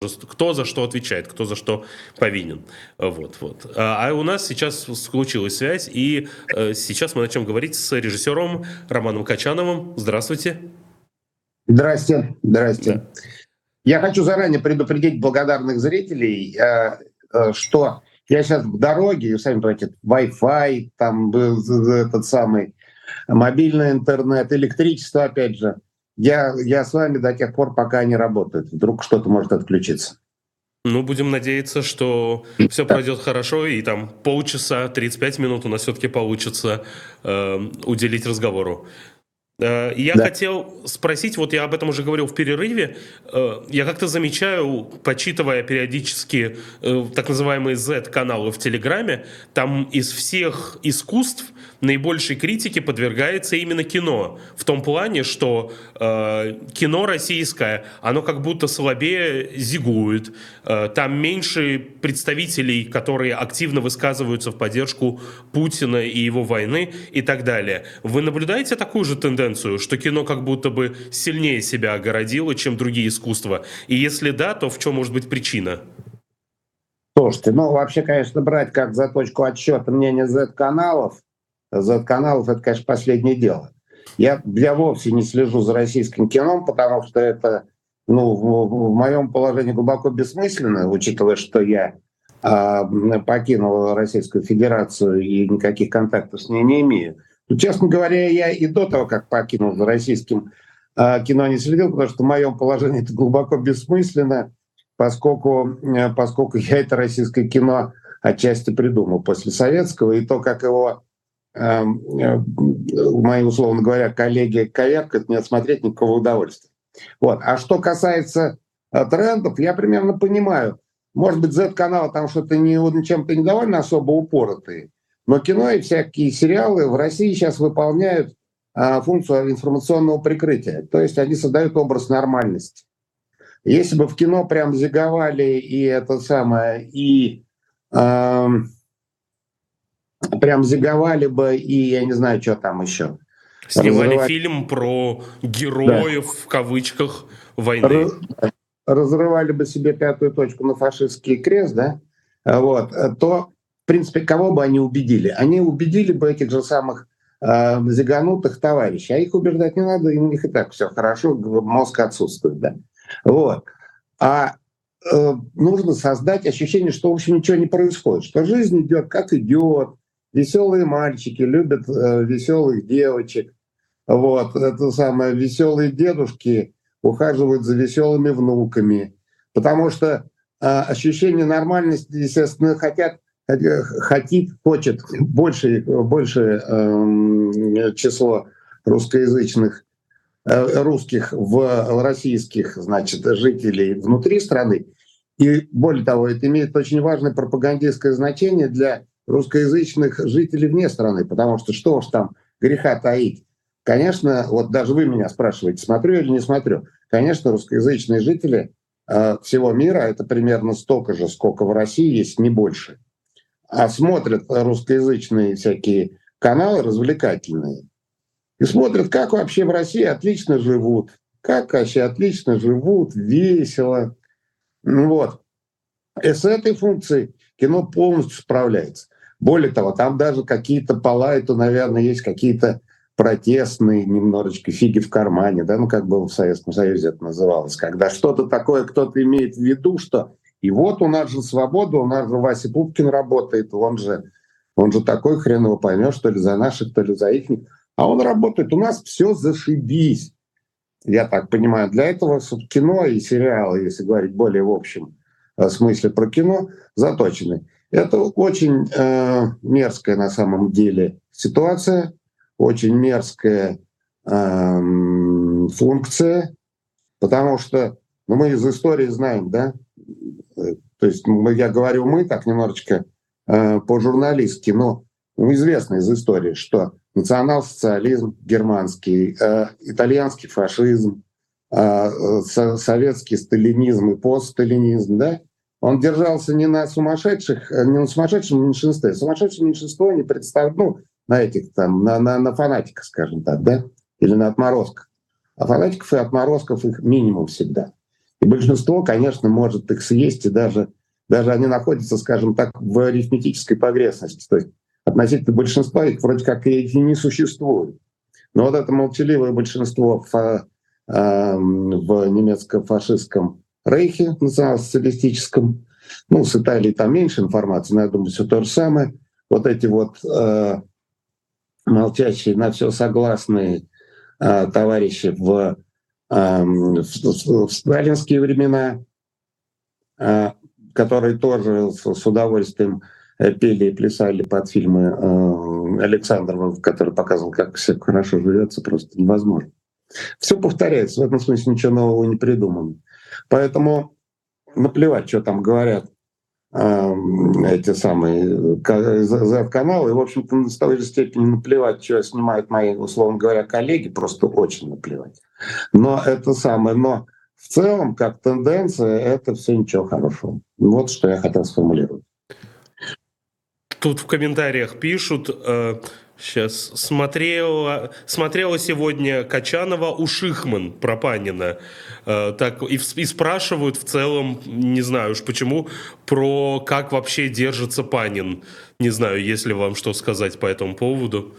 кто за что отвечает, кто за что повинен. Вот, вот. А, а у нас сейчас случилась связь, и э, сейчас мы начнем говорить с режиссером Романом Качановым. Здравствуйте. Здрасте, здрасте. Да. Я хочу заранее предупредить благодарных зрителей, э, э, что я сейчас в дороге, и сами понимаете, Wi-Fi, там этот самый мобильный интернет, электричество, опять же. Я, я с вами до тех пор, пока они работают. Вдруг что-то может отключиться. Ну, будем надеяться, что все пройдет хорошо, и там полчаса, 35 минут у нас все-таки получится э, уделить разговору. Э, я да. хотел спросить, вот я об этом уже говорил в перерыве, э, я как-то замечаю, почитывая периодически э, так называемые Z-каналы в Телеграме, там из всех искусств наибольшей критике подвергается именно кино. В том плане, что э, кино российское, оно как будто слабее зигует. Э, там меньше представителей, которые активно высказываются в поддержку Путина и его войны и так далее. Вы наблюдаете такую же тенденцию, что кино как будто бы сильнее себя огородило, чем другие искусства? И если да, то в чем может быть причина? Слушайте, ну вообще, конечно, брать как за точку отсчета мнение Z-каналов, Z-каналов, это, конечно, последнее дело. Я, я вовсе не слежу за российским кино, потому что это ну, в, в моем положении глубоко бессмысленно, учитывая, что я э, покинул Российскую Федерацию и никаких контактов с ней не имею. Но, честно говоря, я и до того, как покинул за российским э, кино, не следил, потому что в моем положении это глубоко бессмысленно, поскольку, э, поскольку я это российское кино отчасти придумал после советского, и то, как его мои, условно говоря, коллеги коверкают, не отсмотреть никакого удовольствия. Вот. А что касается э, трендов, я примерно понимаю. Может быть, Z-канал там что-то не, чем-то недовольно особо упоротые, но кино и всякие сериалы в России сейчас выполняют а, функцию информационного прикрытия. То есть они создают образ нормальности. Если бы в кино прям зиговали и это самое, и э, прям заговали бы, и я не знаю, что там еще. Снимали Разрывать... фильм про героев, да. в кавычках, войны. Разрывали бы себе пятую точку на фашистский крест, да, вот, то, в принципе, кого бы они убедили? Они убедили бы этих же самых э, заганутых товарищей, а их убеждать не надо, у них и так все хорошо, мозг отсутствует, да. Вот. А э, нужно создать ощущение, что, в общем, ничего не происходит, что жизнь идет как идет, Веселые мальчики любят э, веселых девочек. Вот, это самое, веселые дедушки ухаживают за веселыми внуками. Потому что э, ощущение нормальности, естественно, хотят, хотит, хочет больше, больше э, число русскоязычных э, русских в российских, значит, жителей внутри страны. И более того, это имеет очень важное пропагандистское значение для русскоязычных жителей вне страны, потому что что уж там греха таить. Конечно, вот даже вы меня спрашиваете, смотрю или не смотрю. Конечно, русскоязычные жители э, всего мира, это примерно столько же, сколько в России есть, не больше. А смотрят русскоязычные всякие каналы развлекательные. И смотрят, как вообще в России отлично живут. Как вообще отлично живут, весело. Ну вот. И с этой функцией кино полностью справляется. Более того, там даже какие-то по лайту, наверное, есть какие-то протестные немножечко фиги в кармане, да, ну как было в Советском Союзе это называлось, когда что-то такое кто-то имеет в виду, что и вот у нас же свобода, у нас же Вася Пупкин работает, он же, он же такой хрен его поймешь, то ли за наших, то ли за их. А он работает, у нас все зашибись. Я так понимаю, для этого кино и сериалы, если говорить более в общем э, смысле про кино, заточены. Это очень э, мерзкая на самом деле ситуация, очень мерзкая э, функция, потому что ну, мы из истории знаем, да, то есть мы, я говорю мы так немножечко э, по-журналистски, но ну, известно из истории, что национал-социализм германский, э, итальянский фашизм, э, со, советский сталинизм и постсталинизм, да, он держался не на сумасшедших, э, не на сумасшедшем меньшинстве. Сумасшедшее меньшинство не представляет, ну, на этих там, на, на, на фанатиках, скажем так, да, или на отморозках. А фанатиков и отморозков их минимум всегда. И большинство, конечно, может их съесть, и даже, даже они находятся, скажем так, в арифметической погрешности. То есть относительно большинства их вроде как и не существует. Но вот это молчаливое большинство в, э, в немецко-фашистском рейхе национал-социалистическом, ну, с Италией там меньше информации, но я думаю, все то же самое. Вот эти вот э, молчащие на все согласные э, товарищи в, э, в, в, сталинские времена, э, которые тоже с, с удовольствием пели и плясали под фильмы э, Александрова, который показывал, как все хорошо живется, просто невозможно. Все повторяется, в этом смысле ничего нового не придумано. Поэтому наплевать, что там говорят эти самые Z-каналы. В общем-то, с той же степени наплевать, что снимают мои, условно говоря, коллеги, просто очень наплевать. Но это самое, но в целом, как тенденция, это все ничего хорошего. Вот что я хотел сформулировать. Тут в комментариях пишут, э, сейчас смотрела, смотрела сегодня Качанова у Шихман про Панина. Э, так, и, и спрашивают в целом, не знаю уж почему, про как вообще держится Панин. Не знаю, есть ли вам что сказать по этому поводу.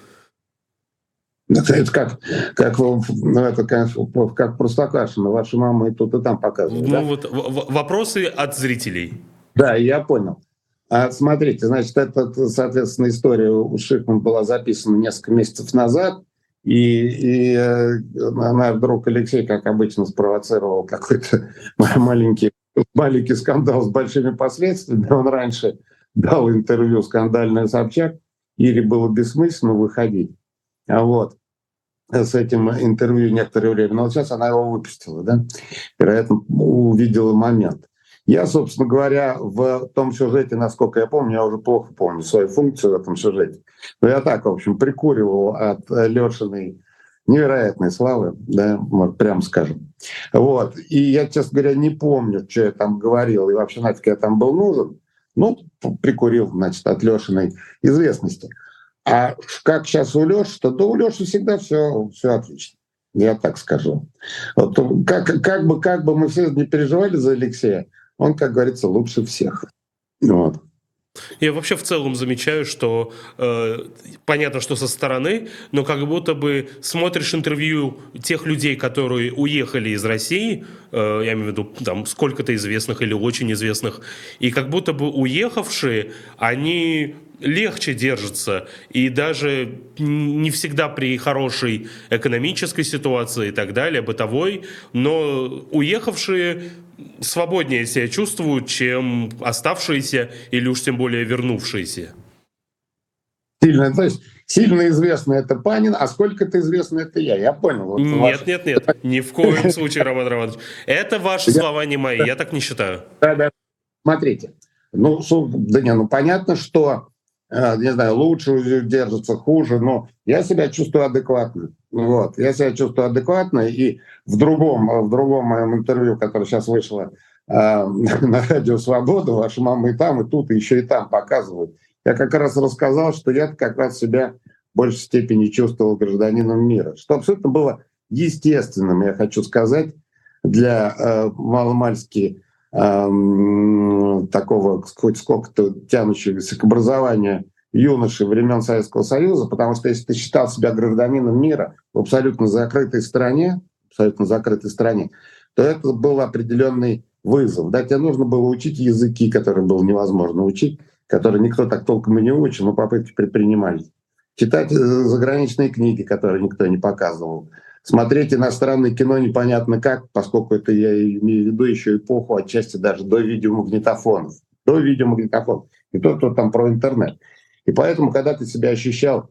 Это как, как, ну, это как, как Простокашина, ваша мама и тут и там показывает. Ну да? вот вопросы от зрителей. Да, я понял. А смотрите, значит, это, соответственно, история у Шихман была записана несколько месяцев назад. И, и э, она вдруг Алексей, как обычно, спровоцировал какой-то маленький, маленький скандал с большими последствиями. Он раньше дал интервью «Скандальный Собчак», Ире было бессмысленно выходить. А вот с этим интервью некоторое время. Но вот сейчас она его выпустила, да? Вероятно, увидела момент. Я, собственно говоря, в том сюжете, насколько я помню, я уже плохо помню свою функцию в этом сюжете, но я так, в общем, прикуривал от Лешиной невероятной славы, да, вот, прям скажем. Вот. И я, честно говоря, не помню, что я там говорил, и вообще нафиг я там был нужен. Ну, прикурил, значит, от Лешиной известности. А как сейчас у Леши, то да у Леши всегда все, все отлично. Я так скажу. Вот, как, как, бы, как бы мы все не переживали за Алексея, он, как говорится, лучше всех. Вот. Я вообще в целом замечаю, что э, понятно, что со стороны, но как будто бы смотришь интервью тех людей, которые уехали из России, э, я имею в виду там сколько-то известных или очень известных, и как будто бы уехавшие, они легче держатся, и даже не всегда при хорошей экономической ситуации и так далее, бытовой, но уехавшие свободнее себя чувствуют, чем оставшиеся или уж тем более вернувшиеся. Сильно, то есть сильно известно это Панин, а сколько это известно это я. Я понял. Вот нет, ваш... нет, нет, ни в коем случае, Роман Романович. Это ваши слова, не мои, я так не считаю. Да, да. Смотрите, ну, да не, ну понятно, что Э, не знаю, лучше держится, хуже, но я себя чувствую адекватно. Вот. Я себя чувствую адекватно, и в другом, в другом моем интервью, которое сейчас вышло э, на радио «Свобода», ваша мама и там, и тут, и еще и там показывают. Я как раз рассказал, что я как раз себя в большей степени чувствовал гражданином мира, что абсолютно было естественным, я хочу сказать, для э, маломальски такого хоть сколько-то тянущегося к образованию юноши времен Советского Союза, потому что если ты считал себя гражданином мира в абсолютно закрытой стране, абсолютно закрытой стране, то это был определенный вызов. Да, тебе нужно было учить языки, которые было невозможно учить, которые никто так толком и не учил, но попытки предпринимались. Читать э, заграничные книги, которые никто не показывал смотреть иностранное кино непонятно как, поскольку это я имею в виду еще эпоху отчасти даже до видеомагнитофонов. До видеомагнитофонов. И то, кто там про интернет. И поэтому, когда ты себя ощущал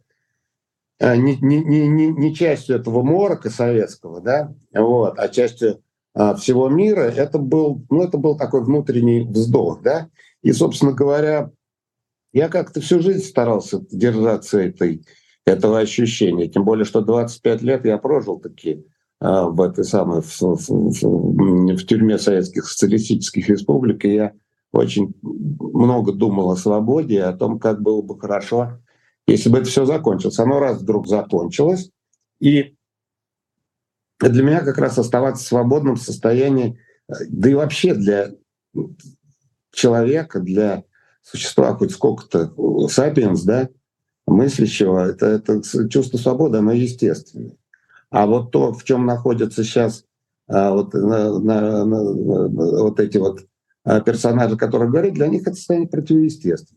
э, не, не, не, не частью этого морока советского, да, вот, а частью а, всего мира, это был, ну, это был такой внутренний вздох, да. И, собственно говоря, я как-то всю жизнь старался держаться этой этого ощущения. Тем более, что 25 лет я прожил такие а, в этой самой в, в, в, в тюрьме советских социалистических республик, и я очень много думал о свободе, о том, как было бы хорошо, если бы это все закончилось. Оно раз вдруг закончилось, и для меня как раз оставаться в свободном состоянии да и вообще для человека, для существа хоть сколько-то, сапиенс, да, мыслящего, это, это чувство свободы, оно естественное. А вот то, в чем находятся сейчас а, вот, на, на, на, вот эти вот а, персонажи, которые говорят, для них это состояние противоестественно.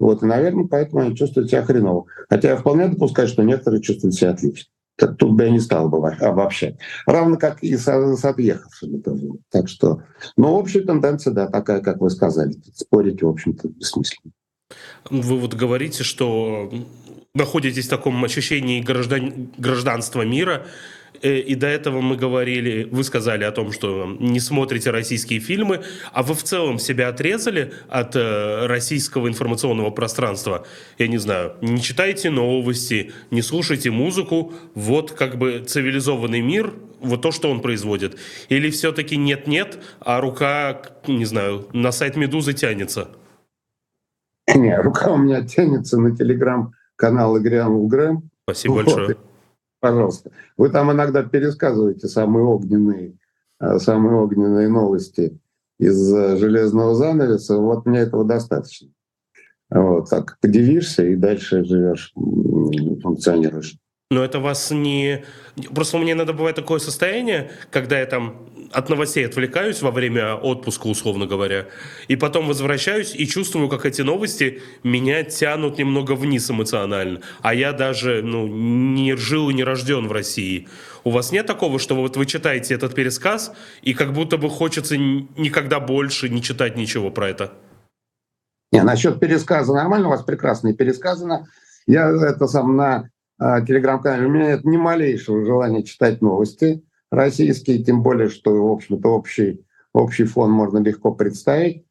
Вот, и, наверное, поэтому они чувствуют себя хреново. Хотя я вполне допускаю, что некоторые чувствуют себя отлично. Тут бы я не стал бы обобщать. Равно как и с, с отъехавшими тоже. Так что, ну, общая тенденция, да, такая, как вы сказали. Спорить, в общем-то, бессмысленно. Вы вот говорите, что находитесь в таком ощущении граждан, гражданства мира, Э, и до этого мы говорили, вы сказали о том, что не смотрите российские фильмы, а вы в целом себя отрезали от э, российского информационного пространства. Я не знаю, не читайте новости, не слушайте музыку, вот как бы цивилизованный мир, вот то, что он производит. Или все-таки нет-нет, а рука, не знаю, на сайт «Медузы» тянется? Не, рука у меня тянется на телеграм-канал Игоря Грэм. Спасибо вот. большое пожалуйста. Вы там иногда пересказываете самые огненные, э, самые огненные новости из э, железного занавеса. Вот мне этого достаточно. Вот так подивишься и дальше живешь, функционируешь. Но это вас не... Просто мне надо бывает такое состояние, когда я там от новостей отвлекаюсь во время отпуска, условно говоря, и потом возвращаюсь и чувствую, как эти новости меня тянут немного вниз эмоционально. А я даже ну, не жил и не рожден в России. У вас нет такого, что вот вы читаете этот пересказ, и как будто бы хочется никогда больше не читать ничего про это? Не, насчет пересказа нормально, у вас прекрасно пересказано. Я это сам на телеграм-канале, у меня нет ни малейшего желания читать новости российские, тем более, что, в общем-то, общий, общий фон можно легко представить.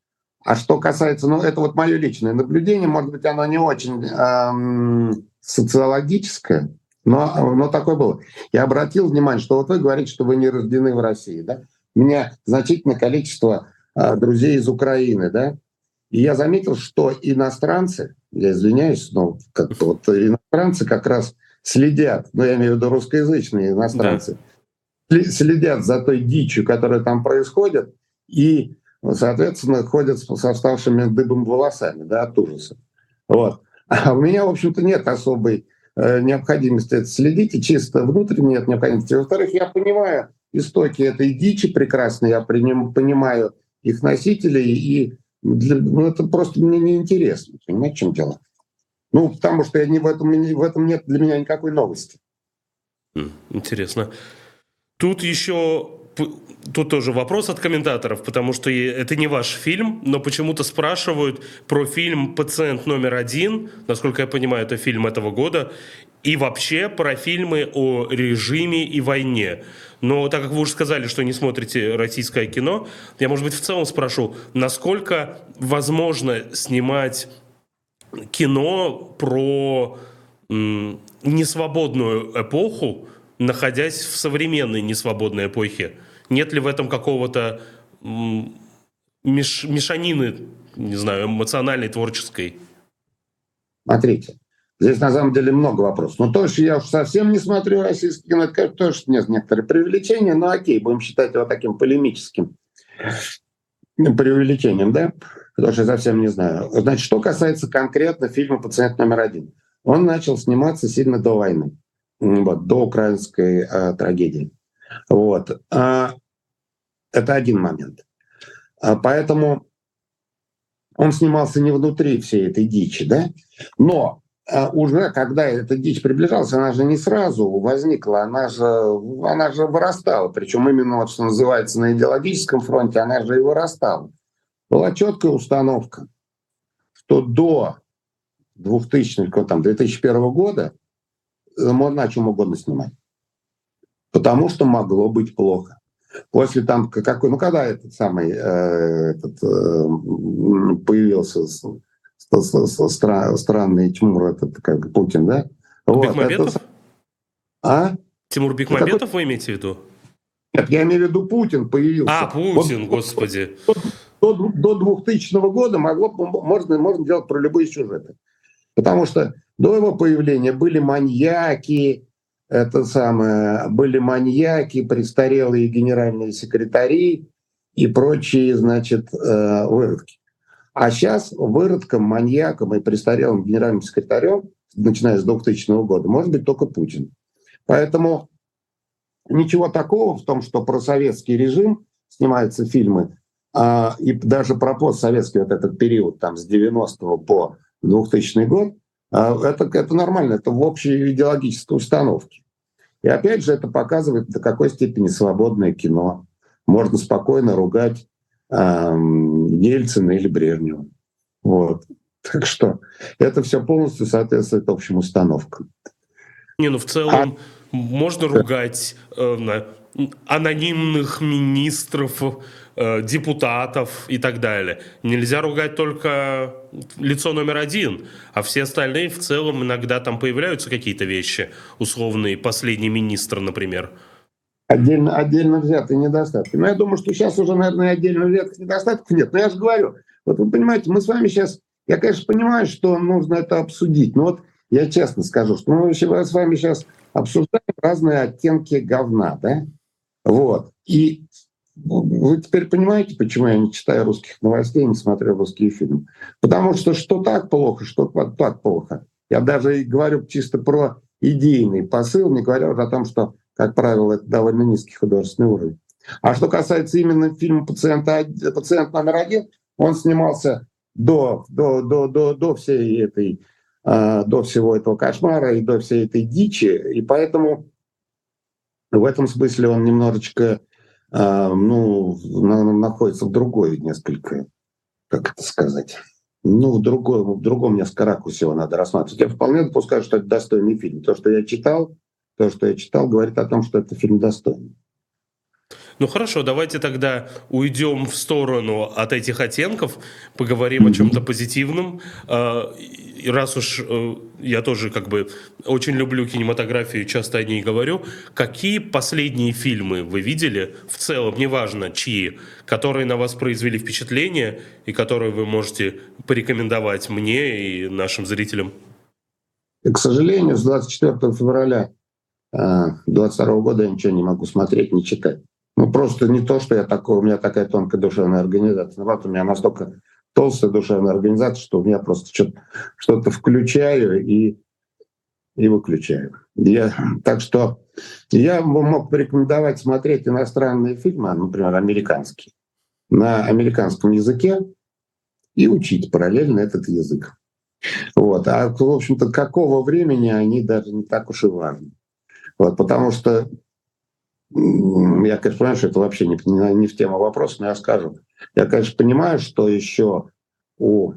А что касается, ну, это вот мое личное наблюдение, может быть, оно не очень эм, социологическое, но, но такое было. Я обратил внимание, что вот вы говорите, что вы не рождены в России, да? У меня значительное количество э, друзей из Украины, да? И я заметил, что иностранцы, я извиняюсь, но как вот иностранцы как раз следят, ну, я имею в виду русскоязычные иностранцы, да следят за той дичью, которая там происходит, и, соответственно, ходят со оставшими дыбом волосами да, от ужаса. Вот. А у меня, в общем-то, нет особой э, необходимости это следить, и чисто внутренне нет необходимости. Во-вторых, я понимаю истоки этой дичи прекрасно, я понимаю их носителей, и для, ну, это просто мне неинтересно. Понимаете, в чем дело? Ну, потому что я не в, этом, в этом нет для меня никакой новости. Интересно. Тут еще Тут тоже вопрос от комментаторов, потому что это не ваш фильм, но почему-то спрашивают про фильм «Пациент номер один». Насколько я понимаю, это фильм этого года. И вообще про фильмы о режиме и войне. Но так как вы уже сказали, что не смотрите российское кино, я, может быть, в целом спрошу, насколько возможно снимать кино про несвободную эпоху, находясь в современной несвободной эпохе? Нет ли в этом какого-то меш, мешанины, не знаю, эмоциональной, творческой? Смотрите, здесь на самом деле много вопросов. Но то, что я уж совсем не смотрю российский кино, это тоже нет некоторые привлечения, но окей, будем считать его таким полемическим преувеличением, да? Потому что я совсем не знаю. Значит, что касается конкретно фильма «Пациент номер один». Он начал сниматься сильно до войны вот, до украинской э, трагедии. Вот. А, это один момент. А, поэтому он снимался не внутри всей этой дичи, да? Но а, уже когда эта дичь приближалась, она же не сразу возникла, она же, она же вырастала. Причем именно вот что называется на идеологическом фронте, она же и вырастала. Была четкая установка, что до 2000, там, 2001 года можно о чем угодно снимать. Потому что могло быть плохо. После там какой, ну когда этот самый э, этот, э, появился с, с, с, стра, странный Тимур, этот как Путин, да? Вот, Бекмамбетов? Это... А? Тимур Бекмамбетов такой... вы имеете в виду? Нет, я имею в виду Путин появился. А, Путин, вот, господи. До, до, до 2000 года могло, можно, можно делать про любые сюжеты. Потому что до его появления были маньяки, это самое, были маньяки, престарелые генеральные секретари, и прочие, значит, э, выродки. А сейчас выродком, маньяком и престарелым генеральным секретарем, начиная с 2000 года, может быть только Путин. Поэтому ничего такого в том, что про советский режим снимаются фильмы, а, и даже про постсоветский вот этот период там с 90 по 2000 год, а, это, это нормально, это в общей идеологической установке. И опять же это показывает, до какой степени свободное кино. Можно спокойно ругать эм, Ельцина или Брежнева. Вот. Так что это все полностью соответствует общим установкам. Не, ну в целом а... можно ругать э, анонимных министров, э, депутатов и так далее. Нельзя ругать только лицо номер один, а все остальные в целом иногда там появляются какие-то вещи, условный последний министр, например. Отдельно, отдельно взятые недостатки. Но я думаю, что сейчас уже, наверное, отдельно взятых недостатков нет. Но я же говорю, вот вы понимаете, мы с вами сейчас, я, конечно, понимаю, что нужно это обсудить, но вот я честно скажу, что мы с вами сейчас обсуждаем разные оттенки говна, да? Вот. И вы теперь понимаете, почему я не читаю русских новостей, не смотрю русские фильмы? Потому что что так плохо, что так плохо. Я даже говорю чисто про идейный посыл, не говоря уже о том, что, как правило, это довольно низкий художественный уровень. А что касается именно фильма «Пациента, «Пациент номер один», он снимался до, до, до, до, до всей этой а, до всего этого кошмара и до всей этой дичи, и поэтому в этом смысле он немножечко а, ну, находится в другой несколько, как это сказать, ну, в другом, в другом несколько ракурсе его надо рассматривать. Я вполне допускаю, что это достойный фильм. То, что я читал, то, что я читал, говорит о том, что это фильм достойный. Ну хорошо, давайте тогда уйдем в сторону от этих оттенков, поговорим о чем-то позитивном. А, раз уж э, я тоже как бы очень люблю кинематографию часто о ней говорю, какие последние фильмы вы видели, в целом, неважно чьи, которые на вас произвели впечатление и которые вы можете порекомендовать мне и нашим зрителям? К сожалению, с 24 февраля 2022 э, года я ничего не могу смотреть, не читать. Ну, просто не то, что я такой, у меня такая тонкая душевная организация. Вот у меня настолько толстая душевная организация, что у меня просто что-то, что-то включаю и, и выключаю. Я, так что я мог порекомендовать смотреть иностранные фильмы, например, американские, на американском языке и учить параллельно этот язык. Вот. А, в общем-то, какого времени они даже не так уж и важны. Вот, потому что я, конечно, понимаю, что это вообще не, не в тему вопроса, но я скажу. Я, конечно, понимаю, что еще у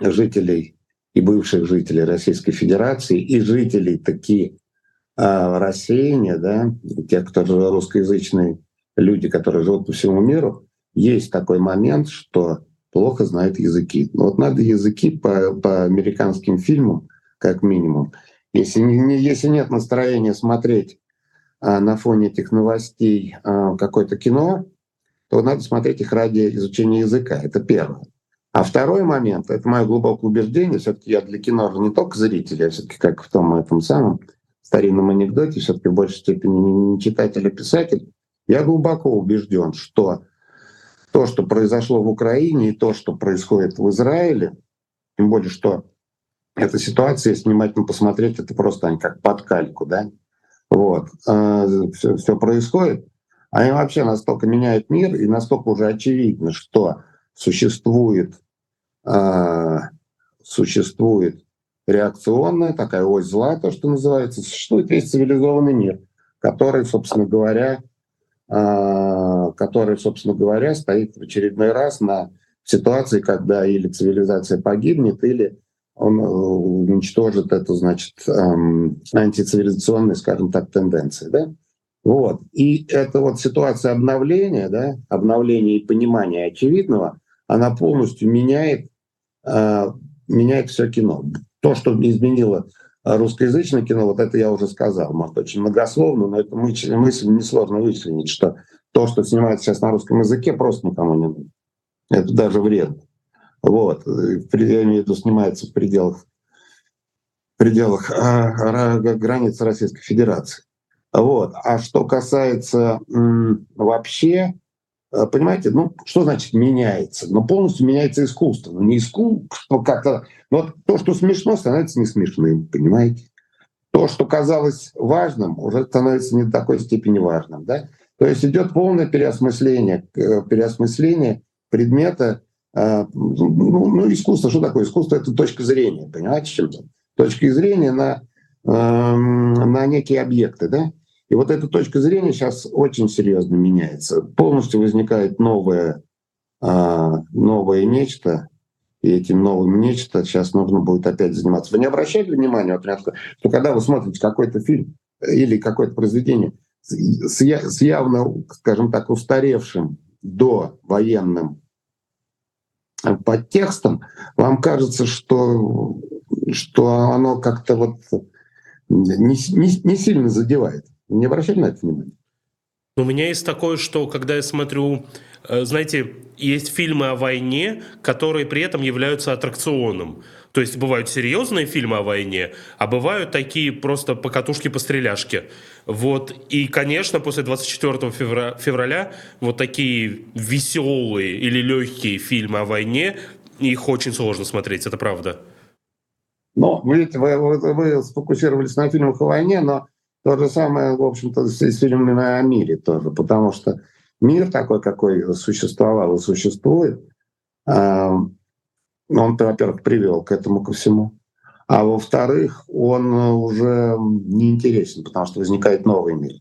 жителей и бывших жителей Российской Федерации и жителей такие а, рассеяния, да, тех, кто русскоязычные люди, которые живут по всему миру, есть такой момент, что плохо знают языки. Но вот надо языки по, по американским фильмам, как минимум. Если, не, если нет настроения смотреть на фоне этих новостей а, какое-то кино, то надо смотреть их ради изучения языка. Это первое. А второй момент, это мое глубокое убеждение, все-таки я для кино не только зритель, я все-таки как в том этом самом старинном анекдоте, все-таки в большей степени не читатель, а писатель, я глубоко убежден, что то, что произошло в Украине и то, что происходит в Израиле, тем более, что эта ситуация, если внимательно посмотреть, это просто как под кальку, да, вот, все, а, все происходит, они вообще настолько меняют мир, и настолько уже очевидно, что существует, э, существует реакционная такая ось зла, то, что называется, существует весь цивилизованный мир, который, собственно говоря, э, который, собственно говоря, стоит в очередной раз на ситуации, когда или цивилизация погибнет, или он э, уничтожит эту, значит, эм, антицивилизационные, скажем так, тенденции. Да? Вот. И эта вот ситуация обновления, да, обновления и понимания очевидного, она полностью меняет, э, меняет все кино. То, что изменило русскоязычное кино, вот это я уже сказал, может, очень многословно, но это мысль, мысль несложно вычленить, что то, что снимается сейчас на русском языке, просто никому не нужно. Это даже вредно. Вот. Я имею в виду, снимается в пределах, в пределах а, границ Российской Федерации. Вот. А что касается вообще э, понимаете, ну, что значит меняется? Ну, полностью меняется искусство. Ну, не искусство как-то... Но вот то, что смешно, становится не смешным, понимаете? То, что казалось важным, уже становится не до такой степени важным, да? То есть идет полное переосмысление, э, переосмысление предмета, э, ну, ну, искусство, что такое искусство? Это точка зрения, понимаете, чем-то? Точки зрения на, эм, на некие объекты, да? И вот эта точка зрения сейчас очень серьезно меняется. Полностью возникает новое, а, новое нечто, и этим новым нечто сейчас нужно будет опять заниматься. Вы не обращали внимания, например, что когда вы смотрите какой-то фильм или какое-то произведение с явно, скажем так, устаревшим до военным подтекстом, вам кажется, что, что оно как-то вот не, не, не сильно задевает. Не обращали на это внимание? У меня есть такое, что когда я смотрю, э, знаете, есть фильмы о войне, которые при этом являются аттракционом. То есть бывают серьезные фильмы о войне, а бывают такие просто покатушки-постреляшки. Вот. И, конечно, после 24 февраля, февраля вот такие веселые или легкие фильмы о войне, их очень сложно смотреть, это правда. Но, видите, вы, вы, вы сфокусировались на фильмах о войне, но то же самое, в общем-то, с фильмами о мире тоже, потому что мир такой, какой существовал и существует, он, во-первых, привел к этому ко всему, а во-вторых, он уже неинтересен, потому что возникает новый мир.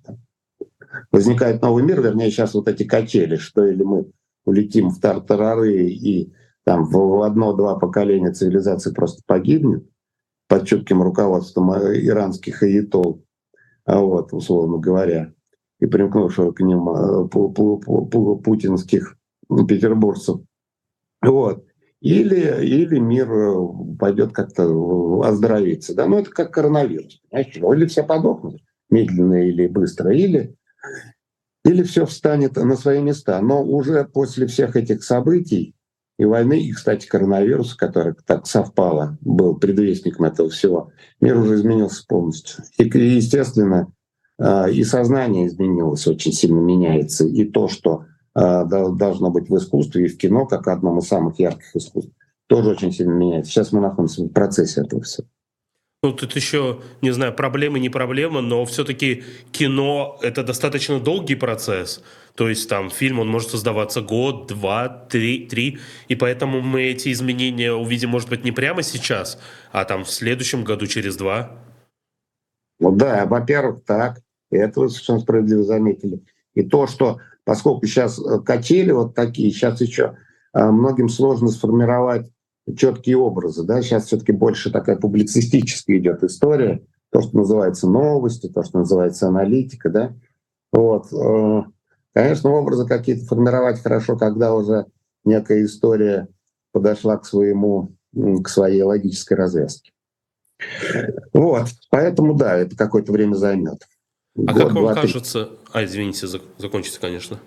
Возникает новый мир, вернее, сейчас вот эти качели, что или мы улетим в тартарары и там в одно-два поколения цивилизации просто погибнет под чутким руководством иранских аятол, а вот, условно говоря, и примкнувшего к ним э, путинских петербуржцев. Вот. Или, или мир э, пойдет как-то оздоровиться. Да? Ну, это как коронавирус. Понимаете? Или все подохнут медленно или быстро, или, или все встанет на свои места. Но уже после всех этих событий и войны, и, кстати, коронавируса, который так совпало, был предвестником этого всего, мир уже изменился полностью. И, естественно, а, и сознание изменилось, очень сильно меняется. И то, что должно быть в искусстве и в кино, как одном из самых ярких искусств, тоже очень сильно меняется. Сейчас мы находимся в процессе этого всего. Ну, тут еще, не знаю, проблемы, не проблема, но все-таки кино — это достаточно долгий процесс. То есть там фильм, он может создаваться год, два, три, три. И поэтому мы эти изменения увидим, может быть, не прямо сейчас, а там в следующем году, через два. Ну да, во-первых, так. И это вы совершенно справедливо заметили. И то, что поскольку сейчас э, качели вот такие, сейчас еще э, многим сложно сформировать четкие образы. Да? Сейчас все-таки больше такая публицистическая идет история, то, что называется новости, то, что называется аналитика. Да? Вот. Э, конечно, образы какие-то формировать хорошо, когда уже некая история подошла к своему, к своей логической развязке. Вот, поэтому да, это какое-то время займет. А год, как вам два, кажется... Три. А, извините, закончится, конечно.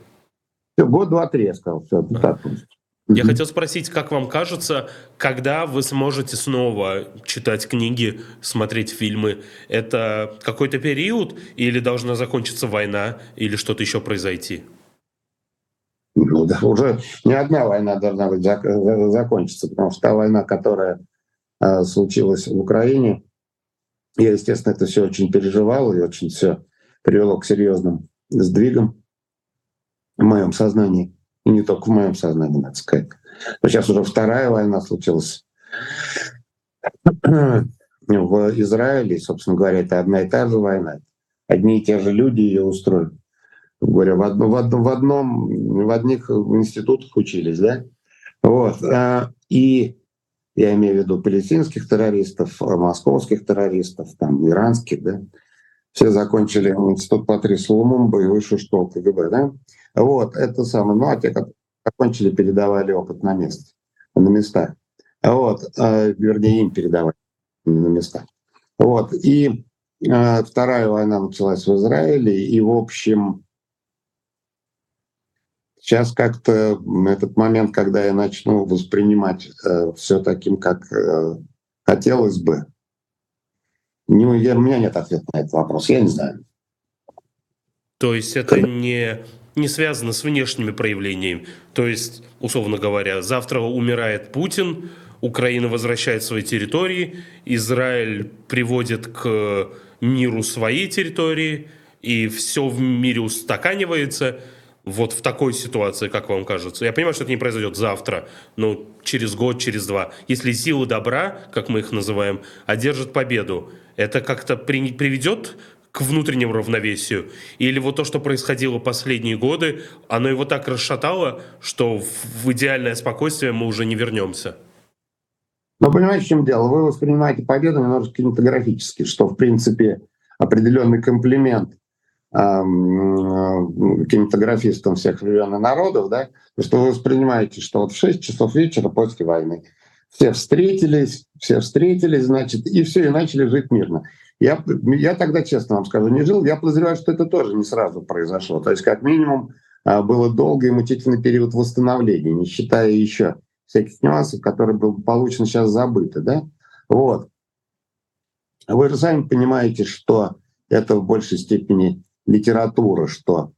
Все, год, два, три, я сказал. Все, а. так. Я mm-hmm. хотел спросить, как вам кажется, когда вы сможете снова читать книги, смотреть фильмы? Это какой-то период или должна закончиться война или что-то еще произойти? Ну, да, уже не одна война должна быть зак- закончиться, потому что та война, которая э, случилась в Украине, я, естественно, это все очень переживал и очень все привело к серьезным сдвигам в моем сознании. И не только в моем сознании, надо сказать. Но сейчас уже вторая война случилась в Израиле. Собственно говоря, это одна и та же война. Одни и те же люди ее устроили. Говоря, в, одно, в, одном, в, одном, в одних институтах учились, да? Вот. А, и я имею в виду палестинских террористов, московских террористов, там, иранских, да? Все закончили институт Патрис Лумумба и высшую школу КГБ, да? Вот, это самое. Ну, а те, которые закончили, передавали опыт на месте, на местах. Вот, э, вернее, им передавали на местах. Вот, и э, вторая война началась в Израиле, и, в общем, сейчас как-то этот момент, когда я начну воспринимать э, все таким, как э, хотелось бы, не, я, у меня нет ответа на этот вопрос, я не знаю. То есть это не не связано с внешними проявлениями. То есть, условно говоря, завтра умирает Путин, Украина возвращает свои территории, Израиль приводит к миру своей территории, и все в мире устаканивается – вот в такой ситуации, как вам кажется? Я понимаю, что это не произойдет завтра, но через год, через два. Если силы добра, как мы их называем, одержат победу, это как-то при, приведет к внутреннему равновесию? Или вот то, что происходило последние годы, оно его так расшатало, что в идеальное спокойствие мы уже не вернемся? Ну, понимаете, в чем дело? Вы воспринимаете победу немножко кинематографически, что, в принципе, определенный комплимент кинематографистам всех времен народов, да, что вы воспринимаете, что вот в 6 часов вечера после войны все встретились, все встретились, значит, и все, и начали жить мирно. Я, я тогда, честно вам скажу, не жил. Я подозреваю, что это тоже не сразу произошло. То есть, как минимум, а, было долгий и мучительный период восстановления, не считая еще всяких нюансов, которые были получены сейчас забыты. Да? Вот. Вы же сами понимаете, что это в большей степени литература, что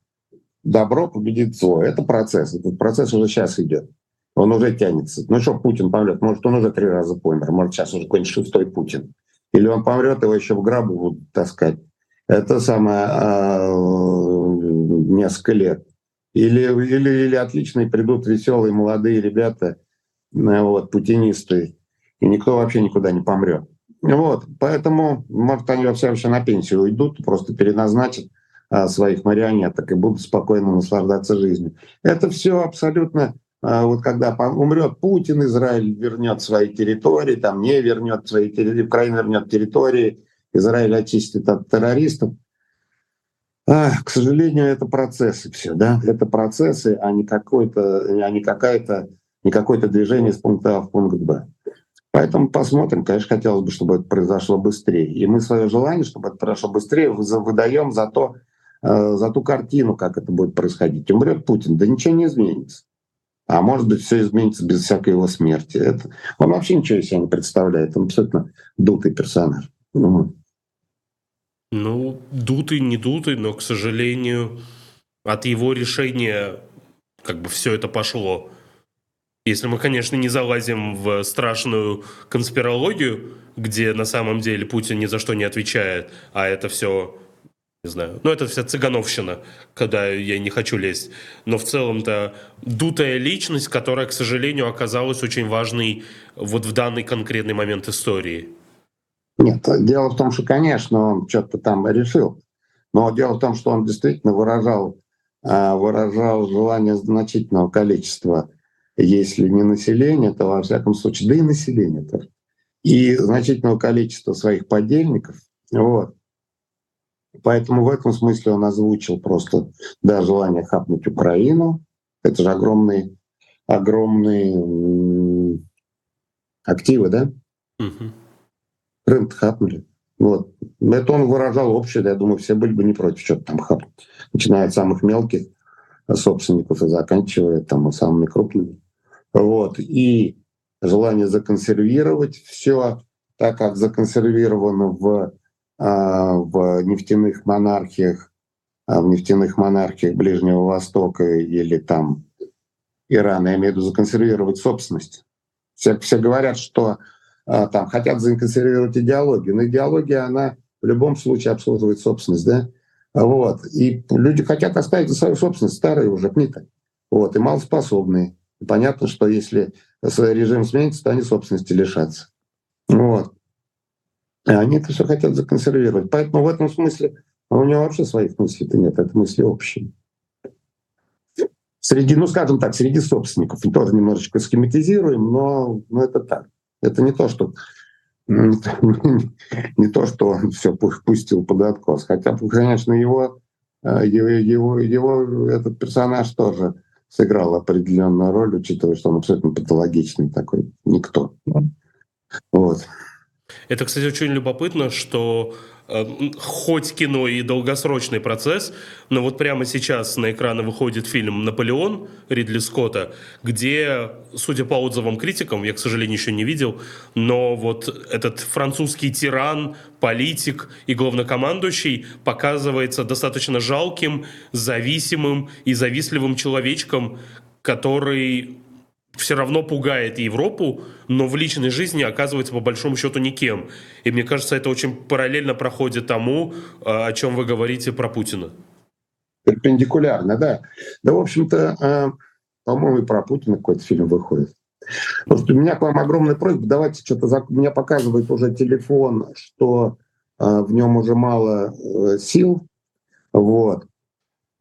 добро победит зло. Это процесс. Этот процесс уже сейчас идет. Он уже тянется. Ну что, Путин помрет? Может, он уже три раза помер. Может, сейчас уже какой-нибудь шестой Путин. Или он помрет, его еще в гробу будут таскать. Это самое э, несколько лет. Или, или, или отличные придут веселые молодые ребята, э, вот, путинисты, и никто вообще никуда не помрет. Вот, поэтому, может, они вообще, вообще на пенсию уйдут, просто переназначат а, своих марионеток и будут спокойно наслаждаться жизнью. Это все абсолютно а, вот когда умрет Путин, Израиль вернет свои территории, там не вернет свои территории, Украина вернет территории, Израиль очистит от террористов. А, к сожалению, это процессы все, да, это процессы, а не какое-то, а не какая-то, не какое-то движение с пункта А в пункт Б. Поэтому посмотрим. Конечно, хотелось бы, чтобы это произошло быстрее. И мы свое желание, чтобы это произошло быстрее, выдаем за то, Э, за ту картину, как это будет происходить. Умрет Путин, да ничего не изменится. А может быть, все изменится без всякой его смерти. Это... Он вообще ничего из себя не представляет. Он абсолютно дутый персонаж. Ну, ну дутый, не дутый, но, к сожалению, от его решения как бы все это пошло. Если мы, конечно, не залазим в страшную конспирологию, где на самом деле Путин ни за что не отвечает, а это все не знаю. Ну, это вся цыгановщина, когда я не хочу лезть. Но в целом-то дутая личность, которая, к сожалению, оказалась очень важной вот в данный конкретный момент истории. Нет, дело в том, что, конечно, он что-то там решил. Но дело в том, что он действительно выражал, а, выражал желание значительного количества, если не населения, то во всяком случае, да и населения тоже, и значительного количества своих подельников. Вот. Поэтому в этом смысле он озвучил просто да, желание хапнуть Украину. Это же огромные, огромные активы, да? Угу. Крым хапнули. Вот. Это он выражал общее, я думаю, все были бы не против что-то там хапнуть. Начиная от самых мелких собственников и заканчивая там самыми крупными. Вот. И желание законсервировать все так, как законсервировано в в нефтяных монархиях, а, в нефтяных монархиях Ближнего Востока или там Ирана, я имею в виду законсервировать собственность. Все, все говорят, что а, там хотят законсервировать идеологию, но идеология, она в любом случае обслуживает собственность, да? Вот. И люди хотят оставить свою собственность, старые уже гниты. Вот. И малоспособные. И понятно, что если режим сменится, то они собственности лишатся. Вот. А они это все хотят законсервировать. Поэтому в этом смысле у него вообще своих мыслей-то нет, это мысли общие. Среди, ну скажем так, среди собственников, тоже немножечко схематизируем, но, но это так. Это не то, что не то, что он все пустил под откос. Хотя, конечно, его, э, его, его, его этот персонаж тоже сыграл определенную роль, учитывая, что он абсолютно патологичный такой никто. Вот. Это, кстати, очень любопытно, что э, хоть кино и долгосрочный процесс, но вот прямо сейчас на экраны выходит фильм «Наполеон» Ридли Скотта, где, судя по отзывам критикам, я, к сожалению, еще не видел, но вот этот французский тиран, политик и главнокомандующий показывается достаточно жалким, зависимым и завистливым человечком, который все равно пугает Европу, но в личной жизни оказывается по большому счету никем. И мне кажется, это очень параллельно проходит тому, о чем вы говорите про Путина. Перпендикулярно, да. Да, в общем-то, э, по-моему, и про Путина какой-то фильм выходит. Слушайте, у меня к вам огромная просьба. Давайте что-то... За... Меня показывает уже телефон, что э, в нем уже мало э, сил. Вот.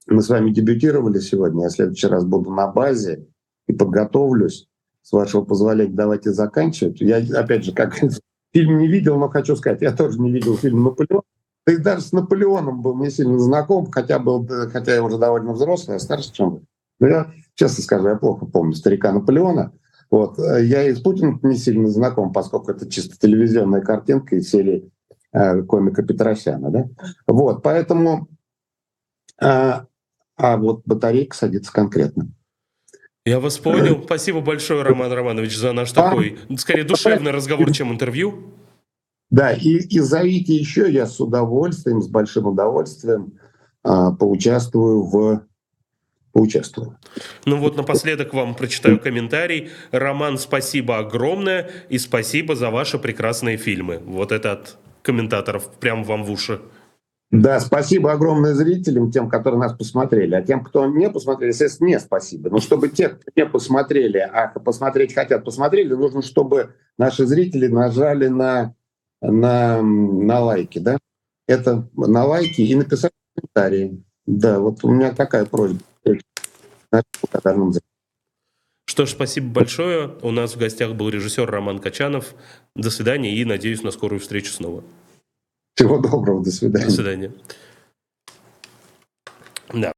Мы с вами дебютировали сегодня. Я в следующий раз буду на базе и подготовлюсь. С вашего позволения, давайте заканчивать. Я, опять же, как фильм не видел, но хочу сказать, я тоже не видел фильм «Наполеон». Да и даже с Наполеоном был не сильно знаком, хотя, был, хотя я уже довольно взрослый, а старше, чем вы. Но я, честно скажу, я плохо помню старика Наполеона. Вот. Я и с Путиным не сильно знаком, поскольку это чисто телевизионная картинка из серии э, комика Петросяна. Да? Вот, поэтому... Э, а вот батарейка садится конкретно. Я вас понял. Спасибо большое, Роман Романович, за наш такой, скорее, душевный разговор, чем интервью. Да, и, и зовите еще, я с удовольствием, с большим удовольствием а, поучаствую в поучаствую. Ну вот напоследок вам прочитаю комментарий. Роман, спасибо огромное и спасибо за ваши прекрасные фильмы. Вот это от комментаторов прям вам в уши. Да, спасибо огромное зрителям, тем, которые нас посмотрели. А тем, кто не посмотрели, естественно, не спасибо. Но чтобы те, кто не посмотрели, а посмотреть хотят, посмотрели, нужно, чтобы наши зрители нажали на на, на лайки, да? Это на лайки и написать комментарии. Да, вот у меня такая просьба. Что ж, спасибо большое. У нас в гостях был режиссер Роман Качанов. До свидания и надеюсь на скорую встречу снова. Всего доброго, до свидания. До свидания. Да.